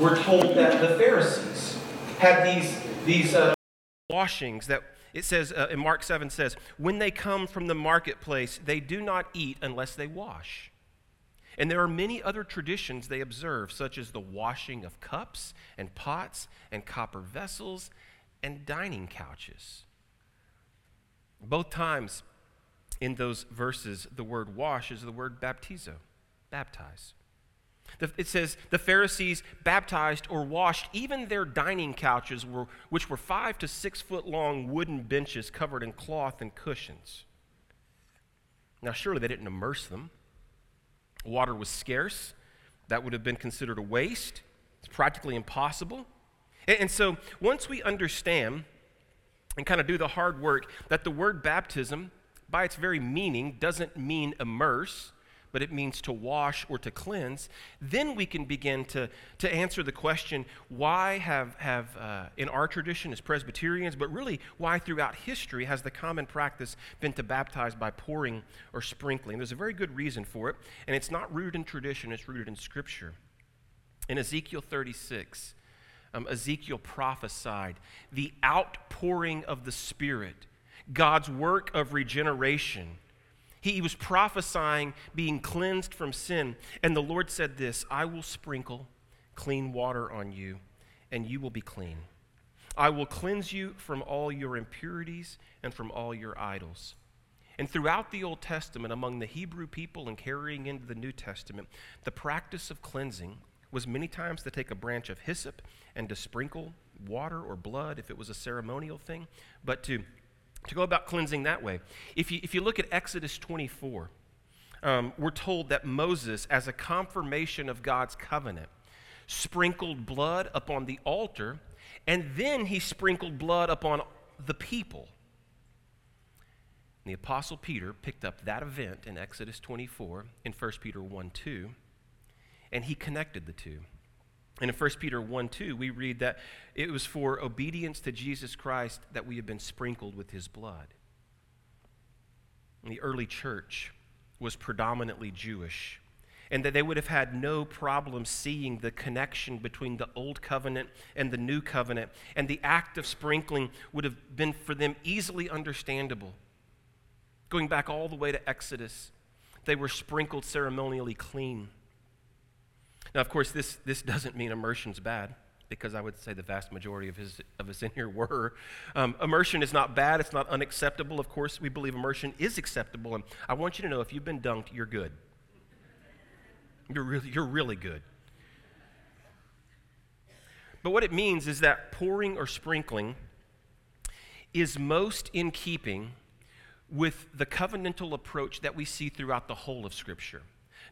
we're told that the Pharisees had these, these uh, washings that it says uh, in Mark 7 says, when they come from the marketplace, they do not eat unless they wash. And there are many other traditions they observe, such as the washing of cups and pots and copper vessels and dining couches. Both times in those verses, the word wash is the word baptizo, baptize. It says the Pharisees baptized or washed even their dining couches, were, which were five to six foot long wooden benches covered in cloth and cushions. Now, surely they didn't immerse them. Water was scarce. That would have been considered a waste. It's practically impossible. And, and so, once we understand and kind of do the hard work that the word baptism, by its very meaning, doesn't mean immerse, but it means to wash or to cleanse, then we can begin to, to answer the question why have, have uh, in our tradition as Presbyterians, but really why throughout history has the common practice been to baptize by pouring or sprinkling? There's a very good reason for it, and it's not rooted in tradition, it's rooted in Scripture. In Ezekiel 36, um, Ezekiel prophesied the outpouring of the Spirit, God's work of regeneration he was prophesying being cleansed from sin. And the Lord said this I will sprinkle clean water on you, and you will be clean. I will cleanse you from all your impurities and from all your idols. And throughout the Old Testament, among the Hebrew people and carrying into the New Testament, the practice of cleansing was many times to take a branch of hyssop and to sprinkle water or blood if it was a ceremonial thing, but to to go about cleansing that way. If you, if you look at Exodus 24, um, we're told that Moses, as a confirmation of God's covenant, sprinkled blood upon the altar, and then he sprinkled blood upon the people. And the Apostle Peter picked up that event in Exodus 24 in 1 Peter 1 2, and he connected the two. And in 1 Peter 1 2, we read that it was for obedience to Jesus Christ that we have been sprinkled with his blood. And the early church was predominantly Jewish, and that they would have had no problem seeing the connection between the old covenant and the new covenant, and the act of sprinkling would have been for them easily understandable. Going back all the way to Exodus, they were sprinkled ceremonially clean. Now, of course, this, this doesn't mean immersion's bad, because I would say the vast majority of, his, of us in here were. Um, immersion is not bad, it's not unacceptable. Of course, we believe immersion is acceptable. And I want you to know if you've been dunked, you're good. You're really, you're really good. But what it means is that pouring or sprinkling is most in keeping with the covenantal approach that we see throughout the whole of Scripture.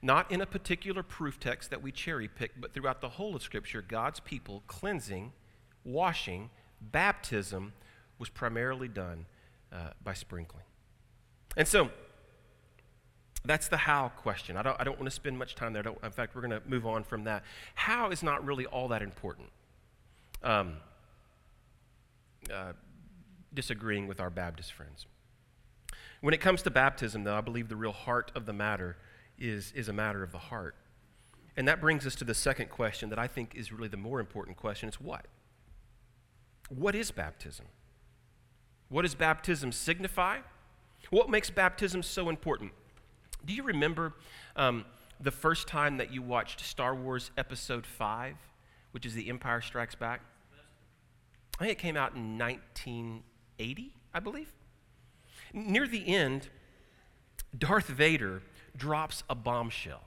Not in a particular proof text that we cherry pick, but throughout the whole of Scripture, God's people cleansing, washing, baptism was primarily done uh, by sprinkling. And so, that's the how question. I don't, I don't want to spend much time there. in fact, we're going to move on from that. How is not really all that important. Um, uh, disagreeing with our Baptist friends. When it comes to baptism, though, I believe the real heart of the matter is, is a matter of the heart. And that brings us to the second question that I think is really the more important question. It's what? What is baptism? What does baptism signify? What makes baptism so important? Do you remember um, the first time that you watched Star Wars Episode 5, which is The Empire Strikes Back? I think it came out in 1980, I believe. Near the end, Darth Vader drops a bombshell.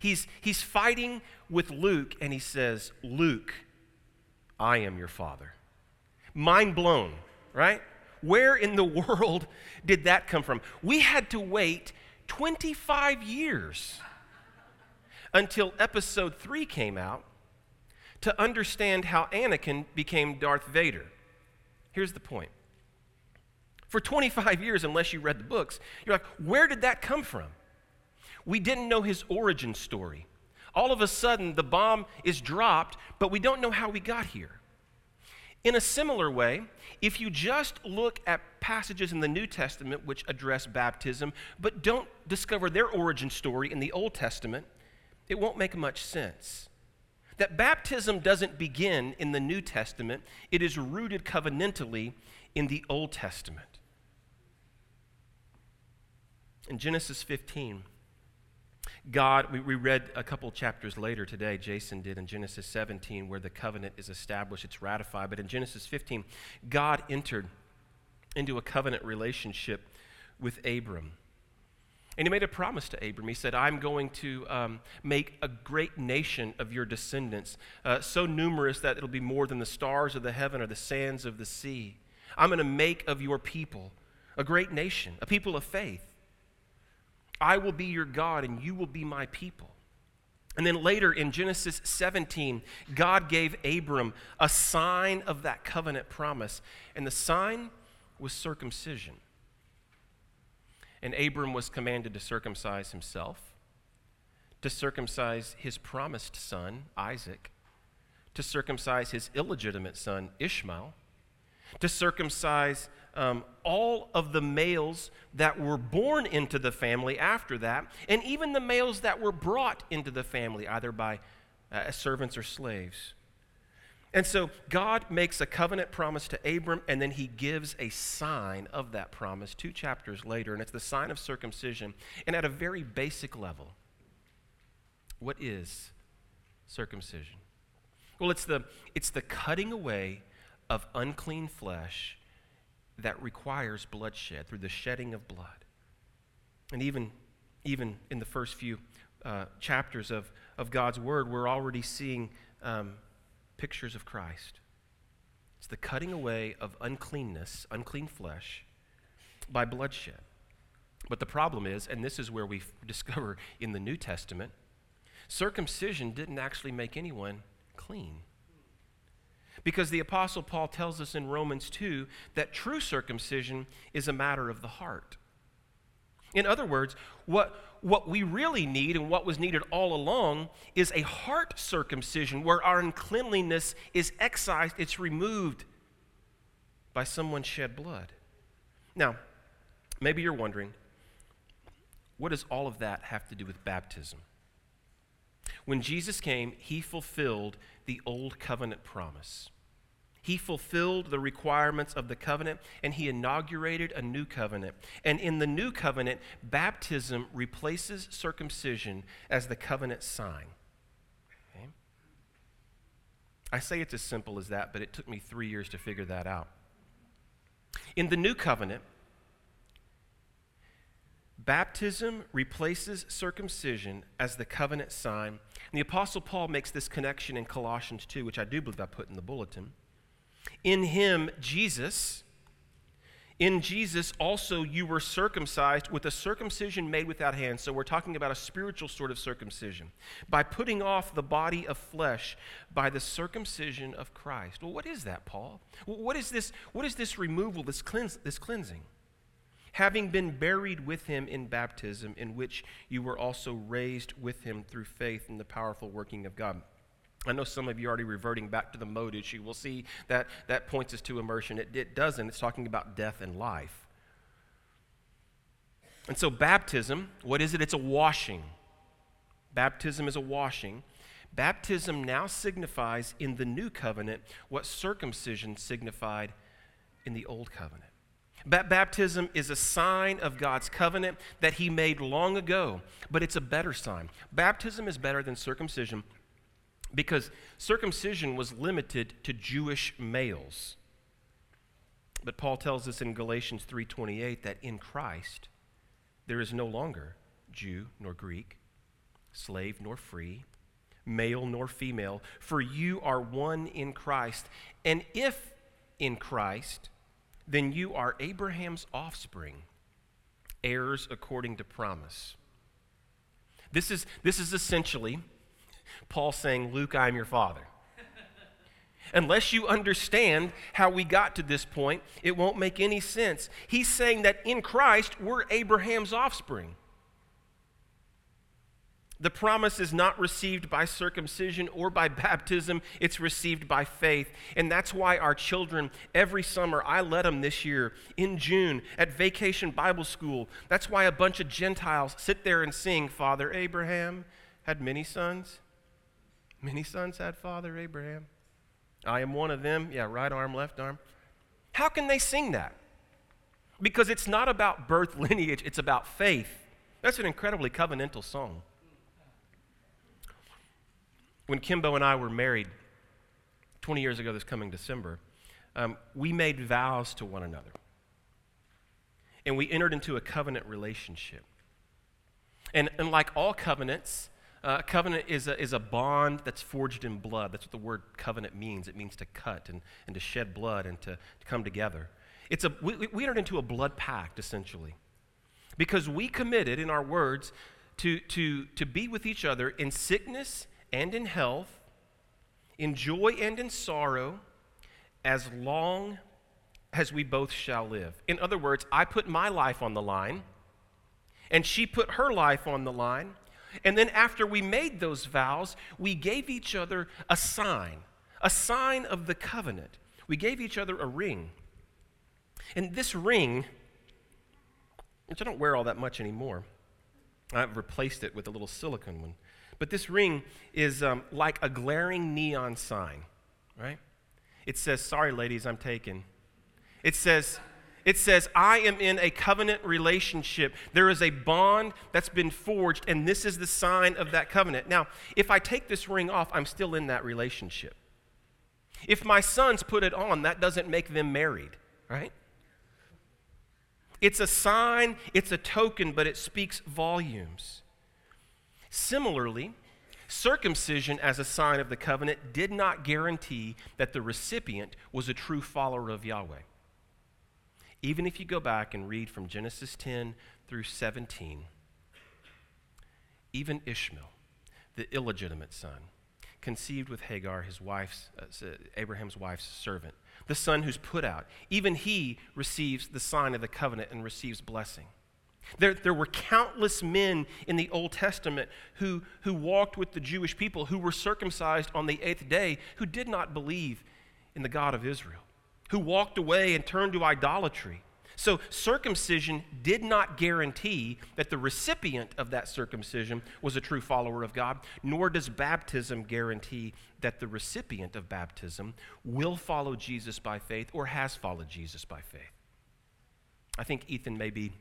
He's, he's fighting with Luke, and he says, Luke, I am your father. Mind blown, right? Where in the world did that come from? We had to wait 25 years until episode 3 came out to understand how Anakin became Darth Vader. Here's the point for 25 years, unless you read the books, you're like, where did that come from? We didn't know his origin story. All of a sudden, the bomb is dropped, but we don't know how we got here. In a similar way, if you just look at passages in the New Testament which address baptism, but don't discover their origin story in the Old Testament, it won't make much sense. That baptism doesn't begin in the New Testament, it is rooted covenantally in the Old Testament. In Genesis 15, God, we, we read a couple chapters later today, Jason did in Genesis 17, where the covenant is established, it's ratified. But in Genesis 15, God entered into a covenant relationship with Abram. And he made a promise to Abram. He said, I'm going to um, make a great nation of your descendants, uh, so numerous that it'll be more than the stars of the heaven or the sands of the sea. I'm going to make of your people a great nation, a people of faith. I will be your God and you will be my people. And then later in Genesis 17, God gave Abram a sign of that covenant promise. And the sign was circumcision. And Abram was commanded to circumcise himself, to circumcise his promised son, Isaac, to circumcise his illegitimate son, Ishmael, to circumcise um, all of the males that were born into the family after that, and even the males that were brought into the family, either by uh, servants or slaves. And so God makes a covenant promise to Abram, and then he gives a sign of that promise two chapters later, and it's the sign of circumcision. And at a very basic level, what is circumcision? Well, it's the, it's the cutting away of unclean flesh that requires bloodshed through the shedding of blood. And even, even in the first few uh, chapters of, of God's Word, we're already seeing. Um, pictures of Christ. It's the cutting away of uncleanness, unclean flesh, by bloodshed. But the problem is, and this is where we discover in the New Testament, circumcision didn't actually make anyone clean. Because the Apostle Paul tells us in Romans 2 that true circumcision is a matter of the heart. In other words, what, what we really need and what was needed all along is a heart circumcision where our uncleanliness is excised, it's removed by someone's shed blood. Now, maybe you're wondering, what does all of that have to do with baptism? When Jesus came, he fulfilled the old covenant promise. He fulfilled the requirements of the covenant and he inaugurated a new covenant. And in the new covenant, baptism replaces circumcision as the covenant sign. Okay? I say it's as simple as that, but it took me three years to figure that out. In the new covenant, baptism replaces circumcision as the covenant sign. And the Apostle Paul makes this connection in Colossians 2, which I do believe I put in the bulletin. In him, Jesus, in Jesus also you were circumcised with a circumcision made without hands. So we're talking about a spiritual sort of circumcision. By putting off the body of flesh by the circumcision of Christ. Well, what is that, Paul? What is this, what is this removal, this, cleanse, this cleansing? Having been buried with him in baptism, in which you were also raised with him through faith in the powerful working of God. I know some of you are already reverting back to the mode issue. We'll see that that points us to immersion. It, it doesn't. It's talking about death and life. And so, baptism, what is it? It's a washing. Baptism is a washing. Baptism now signifies in the new covenant what circumcision signified in the old covenant. Baptism is a sign of God's covenant that He made long ago, but it's a better sign. Baptism is better than circumcision because circumcision was limited to Jewish males. But Paul tells us in Galatians 3:28 that in Christ there is no longer Jew nor Greek, slave nor free, male nor female, for you are one in Christ. And if in Christ, then you are Abraham's offspring, heirs according to promise. This is, this is essentially Paul saying, Luke, I am your father. Unless you understand how we got to this point, it won't make any sense. He's saying that in Christ, we're Abraham's offspring. The promise is not received by circumcision or by baptism, it's received by faith. And that's why our children, every summer, I led them this year in June at Vacation Bible School. That's why a bunch of Gentiles sit there and sing, Father Abraham had many sons, Many sons had father Abraham. I am one of them. Yeah, right arm, left arm. How can they sing that? Because it's not about birth lineage, it's about faith. That's an incredibly covenantal song. When Kimbo and I were married 20 years ago, this coming December, um, we made vows to one another. And we entered into a covenant relationship. And, and like all covenants, uh, a covenant is a, is a bond that's forged in blood. That's what the word covenant means. It means to cut and, and to shed blood and to, to come together. It's a, we, we entered into a blood pact, essentially, because we committed in our words to, to, to be with each other in sickness and in health, in joy and in sorrow, as long as we both shall live. In other words, I put my life on the line, and she put her life on the line. And then after we made those vows, we gave each other a sign, a sign of the covenant. We gave each other a ring. And this ring, which I don't wear all that much anymore, I've replaced it with a little silicone one. But this ring is um, like a glaring neon sign, right? It says, Sorry, ladies, I'm taken. It says, it says, I am in a covenant relationship. There is a bond that's been forged, and this is the sign of that covenant. Now, if I take this ring off, I'm still in that relationship. If my sons put it on, that doesn't make them married, right? It's a sign, it's a token, but it speaks volumes. Similarly, circumcision as a sign of the covenant did not guarantee that the recipient was a true follower of Yahweh. Even if you go back and read from Genesis 10 through 17, even Ishmael, the illegitimate son, conceived with Hagar, his wife's, uh, Abraham's wife's servant, the son who's put out, even he receives the sign of the covenant and receives blessing. There, there were countless men in the Old Testament who, who walked with the Jewish people, who were circumcised on the eighth day, who did not believe in the God of Israel who walked away and turned to idolatry. So, circumcision did not guarantee that the recipient of that circumcision was a true follower of God, nor does baptism guarantee that the recipient of baptism will follow Jesus by faith or has followed Jesus by faith. I think Ethan may be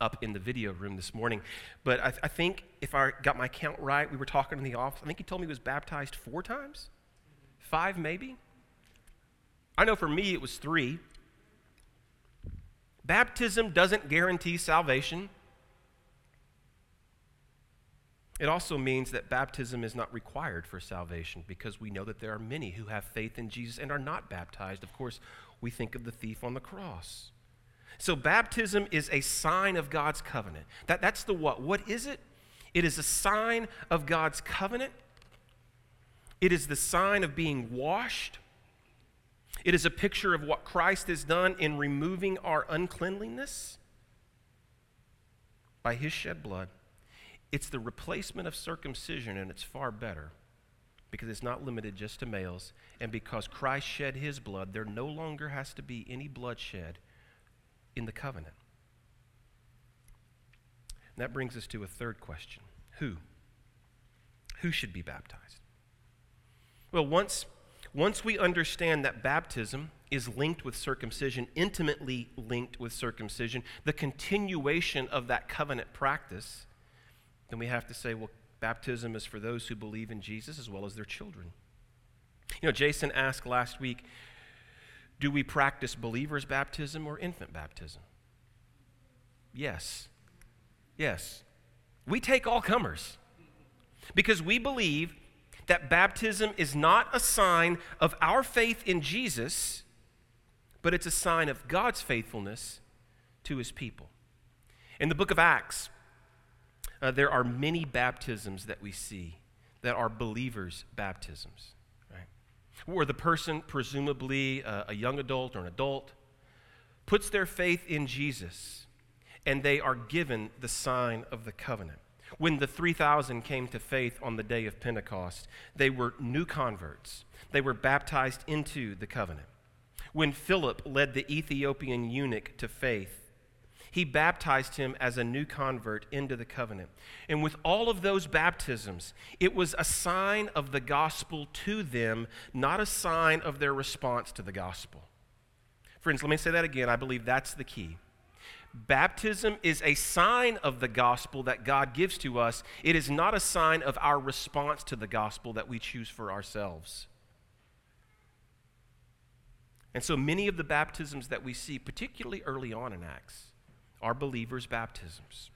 up in the video room this morning, but I, I think if I got my count right, we were talking in the office. I think he told me he was baptized four times, five maybe. I know for me it was three. Baptism doesn't guarantee salvation. It also means that baptism is not required for salvation because we know that there are many who have faith in Jesus and are not baptized. Of course, we think of the thief on the cross. So, baptism is a sign of God's covenant. That, that's the what. What is it? It is a sign of God's covenant. It is the sign of being washed. It is a picture of what Christ has done in removing our uncleanliness by his shed blood. It's the replacement of circumcision, and it's far better because it's not limited just to males. And because Christ shed his blood, there no longer has to be any bloodshed in the covenant. And that brings us to a third question Who? Who should be baptized? Well, once once we understand that baptism is linked with circumcision, intimately linked with circumcision, the continuation of that covenant practice, then we have to say, well, baptism is for those who believe in Jesus as well as their children. You know, Jason asked last week, do we practice believers' baptism or infant baptism? Yes. Yes. We take all comers because we believe that baptism is not a sign of our faith in Jesus, but it's a sign of God's faithfulness to his people. In the book of Acts, uh, there are many baptisms that we see that are believers' baptisms? Where the person, presumably uh, a young adult or an adult, puts their faith in Jesus and they are given the sign of the covenant. When the 3,000 came to faith on the day of Pentecost, they were new converts. They were baptized into the covenant. When Philip led the Ethiopian eunuch to faith, he baptized him as a new convert into the covenant. And with all of those baptisms, it was a sign of the gospel to them, not a sign of their response to the gospel. Friends, let me say that again. I believe that's the key. Baptism is a sign of the gospel that God gives to us. It is not a sign of our response to the gospel that we choose for ourselves. And so many of the baptisms that we see, particularly early on in Acts, are believers' baptisms.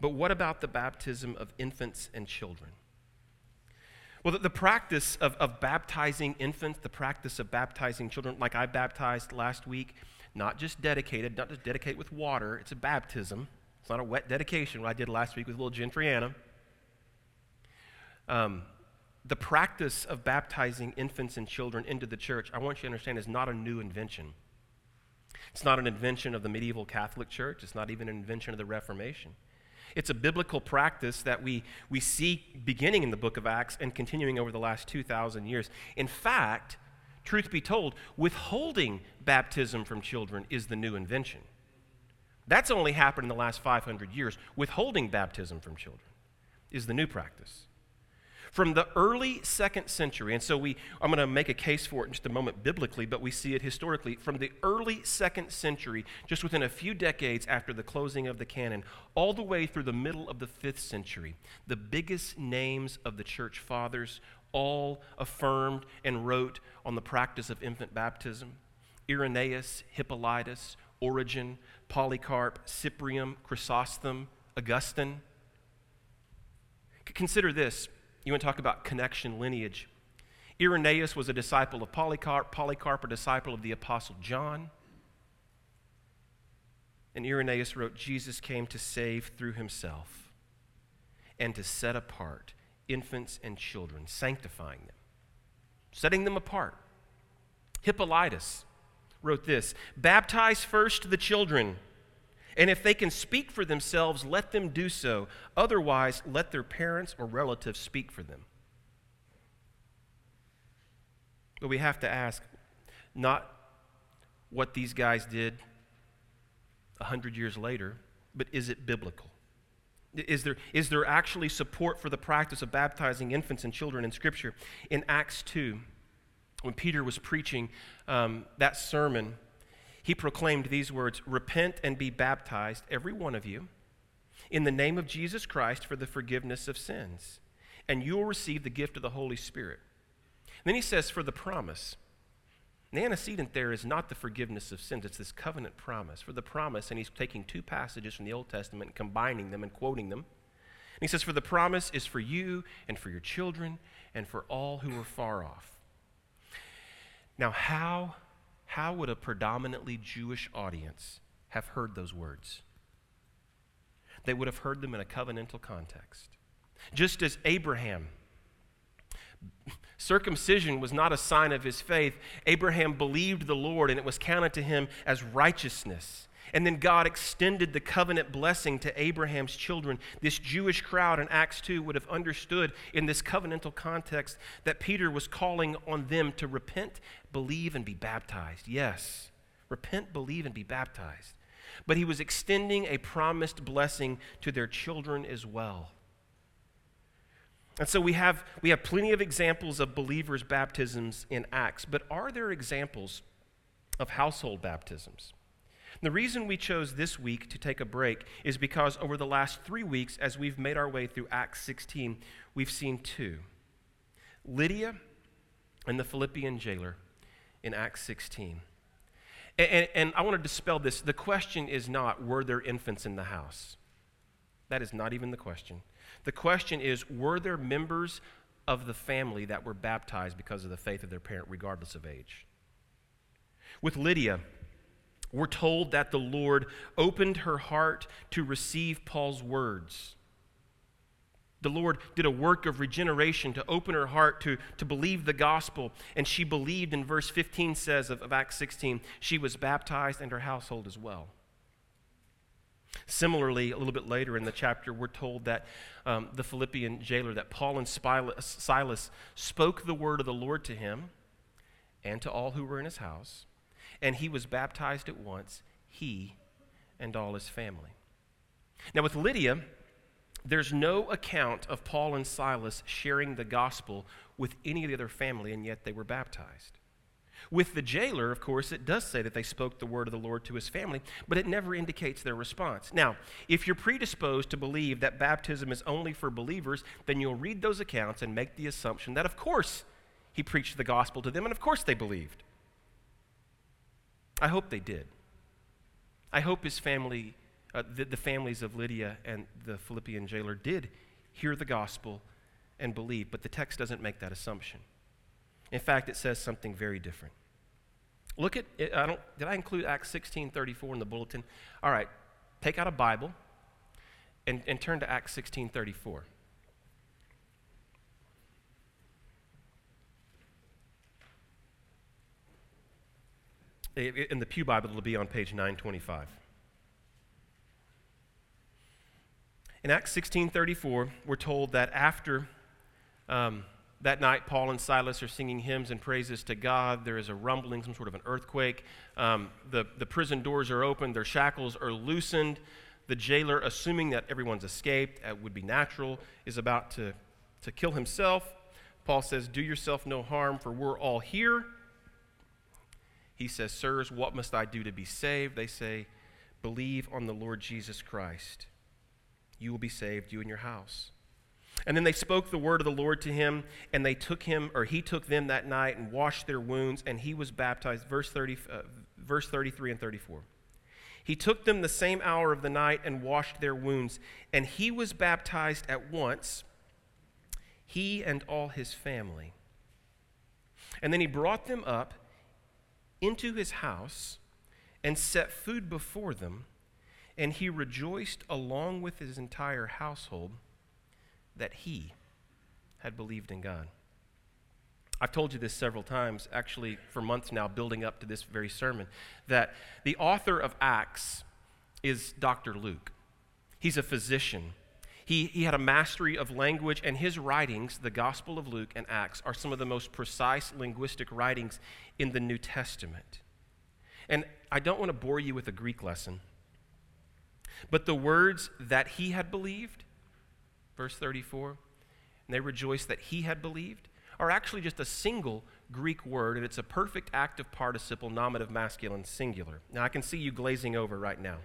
But what about the baptism of infants and children? Well, the, the practice of, of baptizing infants, the practice of baptizing children, like I baptized last week, not just dedicated, not just dedicate with water, it's a baptism. It's not a wet dedication, what I did last week with little Gentriana. Um, the practice of baptizing infants and children into the church, I want you to understand, is not a new invention. It's not an invention of the medieval Catholic Church, it's not even an invention of the Reformation. It's a biblical practice that we, we see beginning in the book of Acts and continuing over the last 2,000 years. In fact, truth be told, withholding baptism from children is the new invention. That's only happened in the last 500 years. Withholding baptism from children is the new practice. From the early second century, and so we, I'm going to make a case for it in just a moment biblically, but we see it historically. From the early second century, just within a few decades after the closing of the canon, all the way through the middle of the fifth century, the biggest names of the church fathers all affirmed and wrote on the practice of infant baptism. Irenaeus, Hippolytus, Origen, Polycarp, Cyprian, Chrysostom, Augustine. Consider this you want to talk about connection, lineage. Irenaeus was a disciple of Polycarp, Polycarp, a disciple of the Apostle John. And Irenaeus wrote Jesus came to save through himself and to set apart infants and children, sanctifying them, setting them apart. Hippolytus wrote this Baptize first the children and if they can speak for themselves, let them do so. Otherwise, let their parents or relatives speak for them. But we have to ask not what these guys did a hundred years later, but is it biblical? Is there, is there actually support for the practice of baptizing infants and children in Scripture? In Acts 2, when Peter was preaching um, that sermon, he proclaimed these words Repent and be baptized, every one of you, in the name of Jesus Christ for the forgiveness of sins, and you will receive the gift of the Holy Spirit. then he says, For the promise. the antecedent there is not the forgiveness of sins, it's this covenant promise. For the promise, and he's taking two passages from the Old Testament, and combining them and quoting them. And he says, For the promise is for you and for your children and for all who are far off. Now, how how would a predominantly Jewish audience have heard those words? They would have heard them in a covenantal context. Just as Abraham, circumcision was not a sign of his faith, Abraham believed the Lord and it was counted to him as righteousness. And then God extended the covenant blessing to Abraham's children. This Jewish crowd in Acts 2 would have understood in this covenantal context that Peter was calling on them to repent, believe, and be baptized. Yes, repent, believe, and be baptized. But he was extending a promised blessing to their children as well. And so we have, we have plenty of examples of believers' baptisms in Acts, but are there examples of household baptisms? The reason we chose this week to take a break is because over the last three weeks, as we've made our way through Acts 16, we've seen two Lydia and the Philippian jailer in Acts 16. And, and, and, I want to dispel this. The question is not, were there infants in the house? That is not even the question. The question is, were there members of the family that were baptized because of the faith of their parent, regardless of age? With Lydia, we're told that the Lord opened her heart to receive Paul's words. The Lord did a work of regeneration to open her heart to, to believe the gospel. And she believed, in verse 15 says of, of Acts 16, she was baptized and her household as well. Similarly, a little bit later in the chapter, we're told that um, the Philippian jailer, that Paul and Silas spoke the word of the Lord to him and to all who were in his house and he was baptized at once, he and all his family. Now, with Lydia, there's no account of Paul and Silas sharing the gospel with any of the other family, and yet they were baptized. With the jailer, of course, it does say that they spoke the word of the Lord to his family, but it never indicates their response. Now, if you're predisposed to believe that baptism is only for believers, then you'll read those accounts and make the assumption that, of course, he preached the gospel to them, and of course they believed. I hope they did. I hope his family, uh, the, the families of Lydia and the Philippian jailer, did hear the gospel and believe, but the text doesn't make that assumption. In fact, it says something very different. Look at, it, I don't, did I include Acts 16.34 in the bulletin? All right, take out a Bible and, and turn to Acts 16.34. In the Pew Bible, it'll be on page 925. In Acts 16.34, we're told that after um, that night, Paul and Silas are singing hymns and praises to God. There is a rumbling, some sort of an earthquake. Um, the, the prison doors are opened, their shackles are loosened. The jailer, assuming that everyone's escaped, uh, would be natural, is about to, to kill himself. Paul says, Do yourself no harm, for we're all here. He says, Sirs, what must I do to be saved? They say, Believe on the Lord Jesus Christ. You will be saved, you and your house. And then they spoke the word of the Lord to him, and they took him, or he took them that night and washed their wounds, and he was baptized. Verse, 30, uh, verse 33 and 34. He took them the same hour of the night and washed their wounds, and he was baptized at once, he and all his family. And then he brought them up into his house and set food before them, and he rejoiced along with his entire household that he had believed in God. I've told you this several times, actually, for months now, building up to this very sermon, that the author of Acts is Dr. Luke. He's a physician. He, he had a mastery of language, and his writings, the Gospel of Luke and Acts, are some of the most precise linguistic writings in the New Testament. And I don't want to bore you with a Greek lesson, but the words that he had believed verse 34, and they rejoiced that he had believed, are actually just a single Greek word, and it's a perfect active participle, nominative masculine singular. Now, I can see you glazing over right now.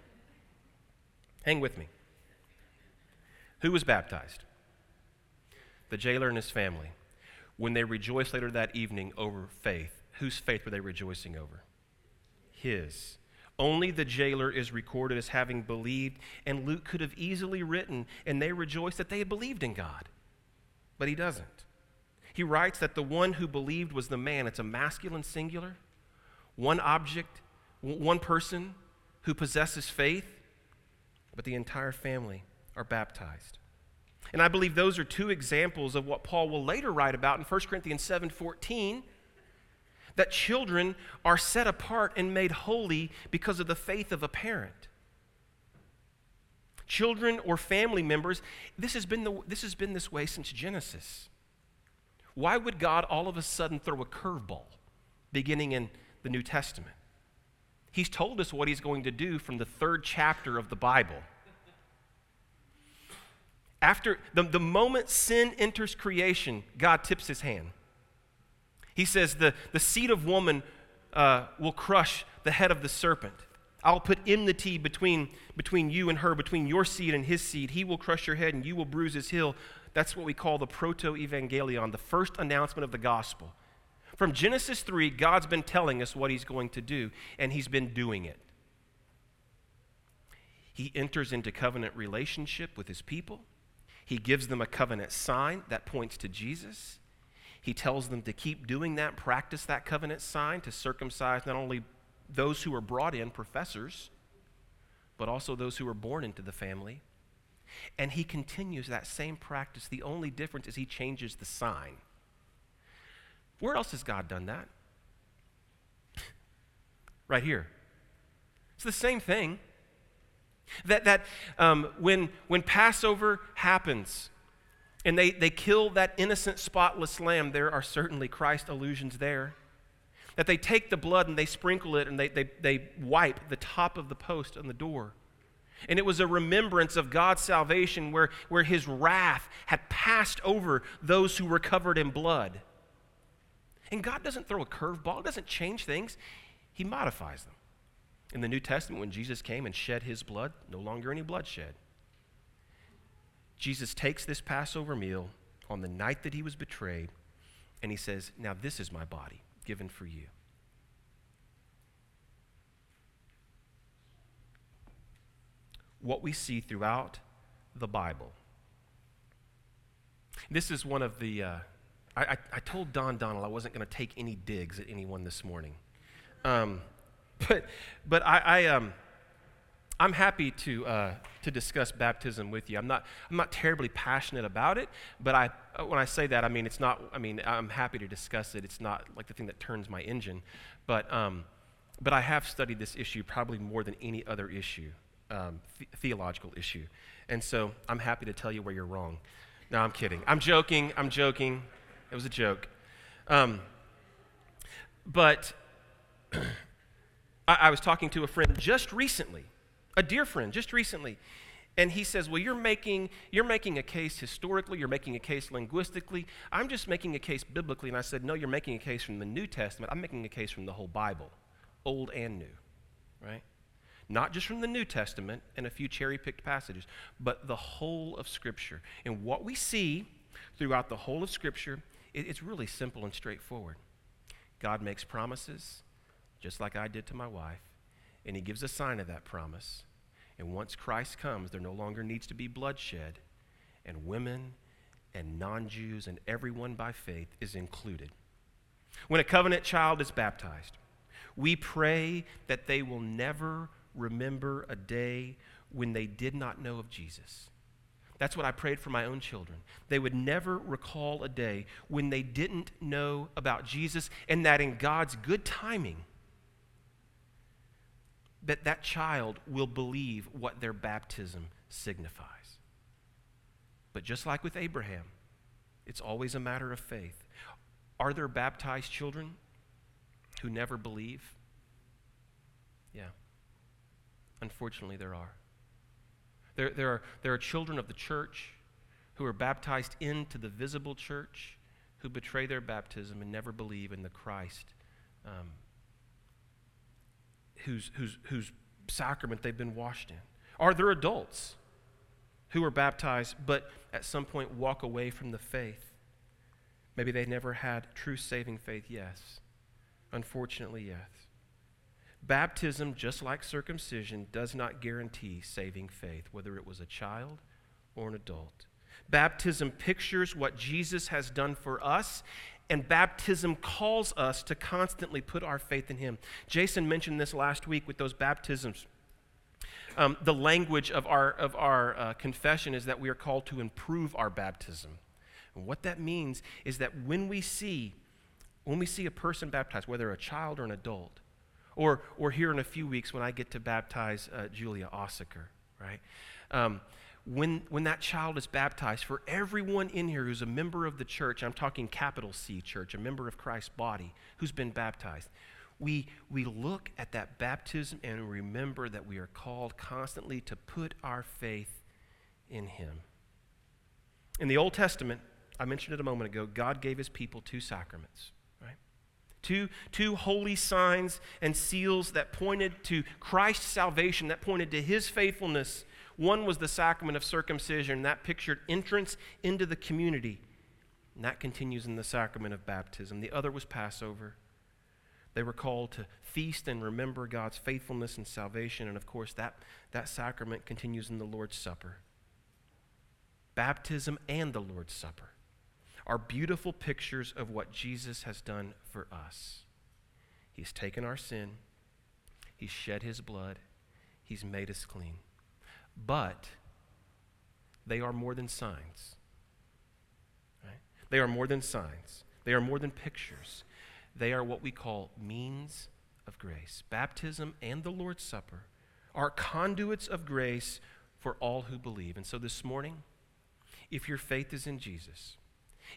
Hang with me. Who was baptized? The jailer and his family. When they rejoiced later that evening over faith, whose faith were they rejoicing over? His. Only the jailer is recorded as having believed, and Luke could have easily written, and they rejoiced that they had believed in God. But he doesn't. He writes that the one who believed was the man. It's a masculine singular, one object, one person who possesses faith, but the entire family are baptized. And I believe those are two examples of what Paul will later write about in 1 Corinthians 7 14 that children are set apart and made holy because of the faith of a parent. Children or family members, this has been, the, this, has been this way since Genesis. Why would God all of a sudden throw a curveball beginning in the New Testament? He's told us what he's going to do from the third chapter of the Bible. After the, the moment sin enters creation, God tips his hand. He says, The, the seed of woman uh, will crush the head of the serpent. I'll put enmity between, between you and her, between your seed and his seed. He will crush your head and you will bruise his heel. That's what we call the proto evangelion, the first announcement of the gospel. From Genesis 3, God's been telling us what he's going to do, and he's been doing it. He enters into covenant relationship with his people. He gives them a covenant sign that points to Jesus. He tells them to keep doing that, practice that covenant sign to circumcise not only those who are brought in, professors, but also those who are born into the family. And he continues that same practice. The only difference is he changes the sign. Where else has God done that? right here. It's the same thing. That, that um, when, when Passover happens, and they, they kill that innocent, spotless lamb, there are certainly Christ allusions there. That they take the blood and they sprinkle it and they, they, they wipe the top of the post on the door And it was a remembrance of God's salvation where, where his wrath had passed over those who were covered in blood. And God doesn't throw a curveball, doesn't change things, He modifies them. In the New Testament, when Jesus came and shed His blood, no longer any bloodshed. Jesus takes this Passover meal on the night that He was betrayed, and He says, Now this is my body given for you. What we see throughout the Bible. This is one of the. Uh, I, I, told Don Donald I wasn't going to take any digs at anyone this morning. Um, but but I, I, um, I'm happy to, uh, to discuss baptism with you. I'm not, I'm not terribly passionate about it, but I, when I say that, I mean, it's not, I mean, I'm happy to discuss it. It's not like the thing that turns my engine. But, um, but I have studied this issue probably more than any other issue, um, th- theological issue. And so I'm happy to tell you where you're wrong. No, I'm kidding. I'm joking. I'm joking. It was a joke. Um, but I, I, was talking to a friend just recently, a dear friend, just recently, and he says, "Well, you're making you're making a case historically. You're making a case linguistically. I'm just making a case biblically." And I said, "No, you're making a case from the New Testament. I'm making a case from the whole Bible, Old and New, right?" Not just from the New Testament and a few cherry picked passages, but the whole of Scripture. And what we see throughout the whole of Scripture it's really simple and straightforward. God makes promises, just like I did to my wife, and He gives a sign of that promise. And once Christ comes, there no longer needs to be bloodshed, and women and non Jews and everyone by faith is included. When a covenant child is baptized, we pray that they will never remember a day when they did not know of Jesus. That's what I prayed for my own children. They would never recall a day when they didn't know about Jesus and that in God's good timing that that child will believe what their baptism signifies. But just like with Abraham, it's always a matter of faith. Are there baptized children who never believe? Yeah. Unfortunately, there are. There, there, are, there are children of the church who are baptized into the visible church who betray their baptism and never believe in the Christ um, whose, whose, whose sacrament they've been washed in. Are there adults who are baptized but at some point walk away from the faith? Maybe they never had true saving faith, yes. Unfortunately, yes. Baptism, just like circumcision, does not guarantee saving faith, whether it was a child or an adult. Baptism pictures what Jesus has done for us, and baptism calls us to constantly put our faith in Him. Jason mentioned this last week with those baptisms. Um, the language of our, of our uh, confession is that we are called to improve our baptism. And what that means is that when we see, when we see a person baptized, whether a child or an adult, or, or here in a few weeks when I get to baptize uh, Julia Ossaker, right? Um, when, when that child is baptized, for everyone in here who's a member of the church, I'm talking capital C church, a member of Christ's body who's been baptized, we, we look at that baptism and remember that we are called constantly to put our faith in Him. In the Old Testament, I mentioned it a moment ago, God gave His people two sacraments Two, two holy signs and seals that pointed to Christ's salvation, that pointed to his faithfulness. One was the sacrament of circumcision, that pictured entrance into the community. And that continues in the sacrament of baptism. The other was Passover. They were called to feast and remember God's faithfulness and salvation. And of course, that, that sacrament continues in the Lord's Supper. Baptism and the Lord's Supper are beautiful pictures of what Jesus has done for us. He's taken our sin, He's shed His blood, He's made us clean. But they are more than signs. Right? They are more than signs, they are more than pictures. They are what we call means of grace. Baptism and the Lord's Supper are conduits of grace for all who believe. And so this morning, if your faith is in Jesus,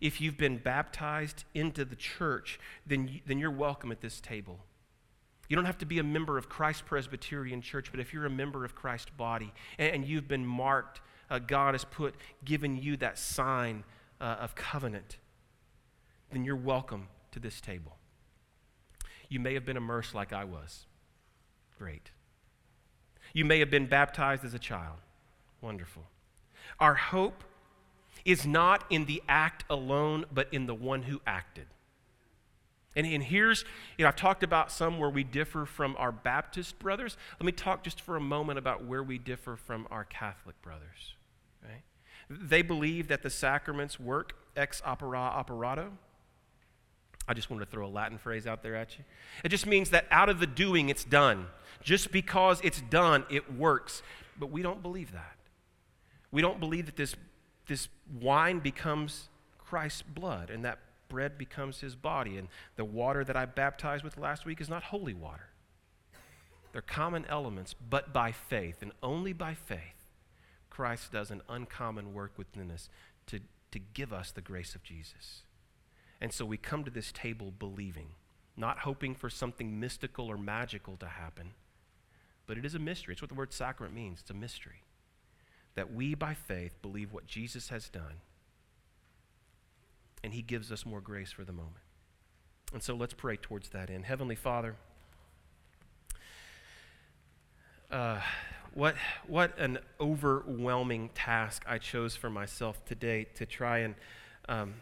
if you've been baptized into the church, then, you, then you're welcome at this table. You don't have to be a member of Christ Presbyterian Church, but if you're a member of Christ's body and, you've been marked, uh, God has put, given you that sign uh, of covenant, then you're welcome to this table. You may have been immersed like I was. Great. You may have been baptized as a child. Wonderful. Our hope is not in the act alone, but in the one who acted. And, and here's, you know, I've talked about some where we differ from our Baptist brothers. Let me talk just for a moment about where we differ from our Catholic brothers. Right? They believe that the sacraments work ex opere operato. I just wanted to throw a Latin phrase out there at you. It just means that out of the doing, it's done. Just because it's done, it works. But we don't believe that. We don't believe that this, this wine becomes Christ's blood and that bread becomes his body. And the water that I baptized with last week is not holy water. They're common elements, but by faith, and only by faith, Christ does an uncommon work within us to, to give us the grace of Jesus. And so we come to this table believing, not hoping for something mystical or magical to happen, but it is a mystery. It's what the word sacrament means it's a mystery. That we, by faith, believe what Jesus has done, and he gives us more grace for the moment. And so let's pray towards that end. Heavenly Father, uh, what, what an overwhelming task I chose for myself today to try and um,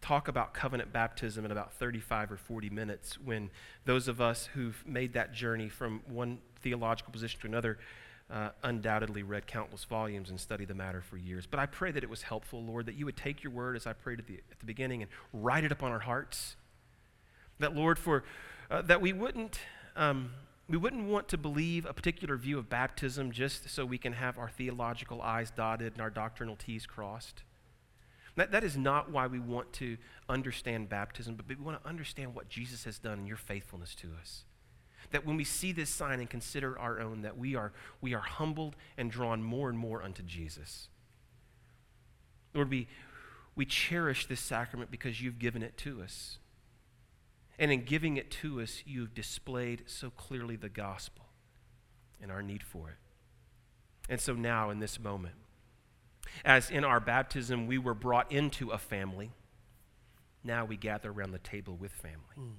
talk about covenant baptism in about 35 or 40 minutes when those of us who've made that journey from one theological position to another uh, undoubtedly read countless volumes and studied the matter for years. But I pray that it was helpful, Lord, that you would take your word as I prayed at the, at the beginning and write it upon our hearts. That, Lord, for uh, that we wouldn't. Um, we wouldn't want to believe a particular view of baptism just so we can have our theological I's dotted and our doctrinal T's crossed. That, that is not why we want to understand baptism, but we want to understand what Jesus has done in your faithfulness to us. That when we see this sign and consider our own, that we are, we are humbled and drawn more and more unto Jesus. Lord, we, we cherish this sacrament because you've given it to us. And in giving it to us, you've displayed so clearly the gospel and our need for it. And so now, in this moment, as in our baptism we were brought into a family, now we gather around the table with family. Mm.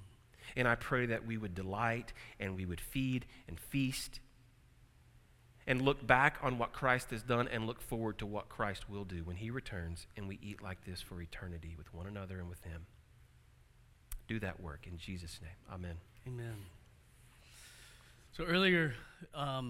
And I pray that we would delight and we would feed and feast and look back on what Christ has done and look forward to what Christ will do when he returns and we eat like this for eternity with one another and with him do that work in Jesus' name. Amen. Amen. So earlier, um,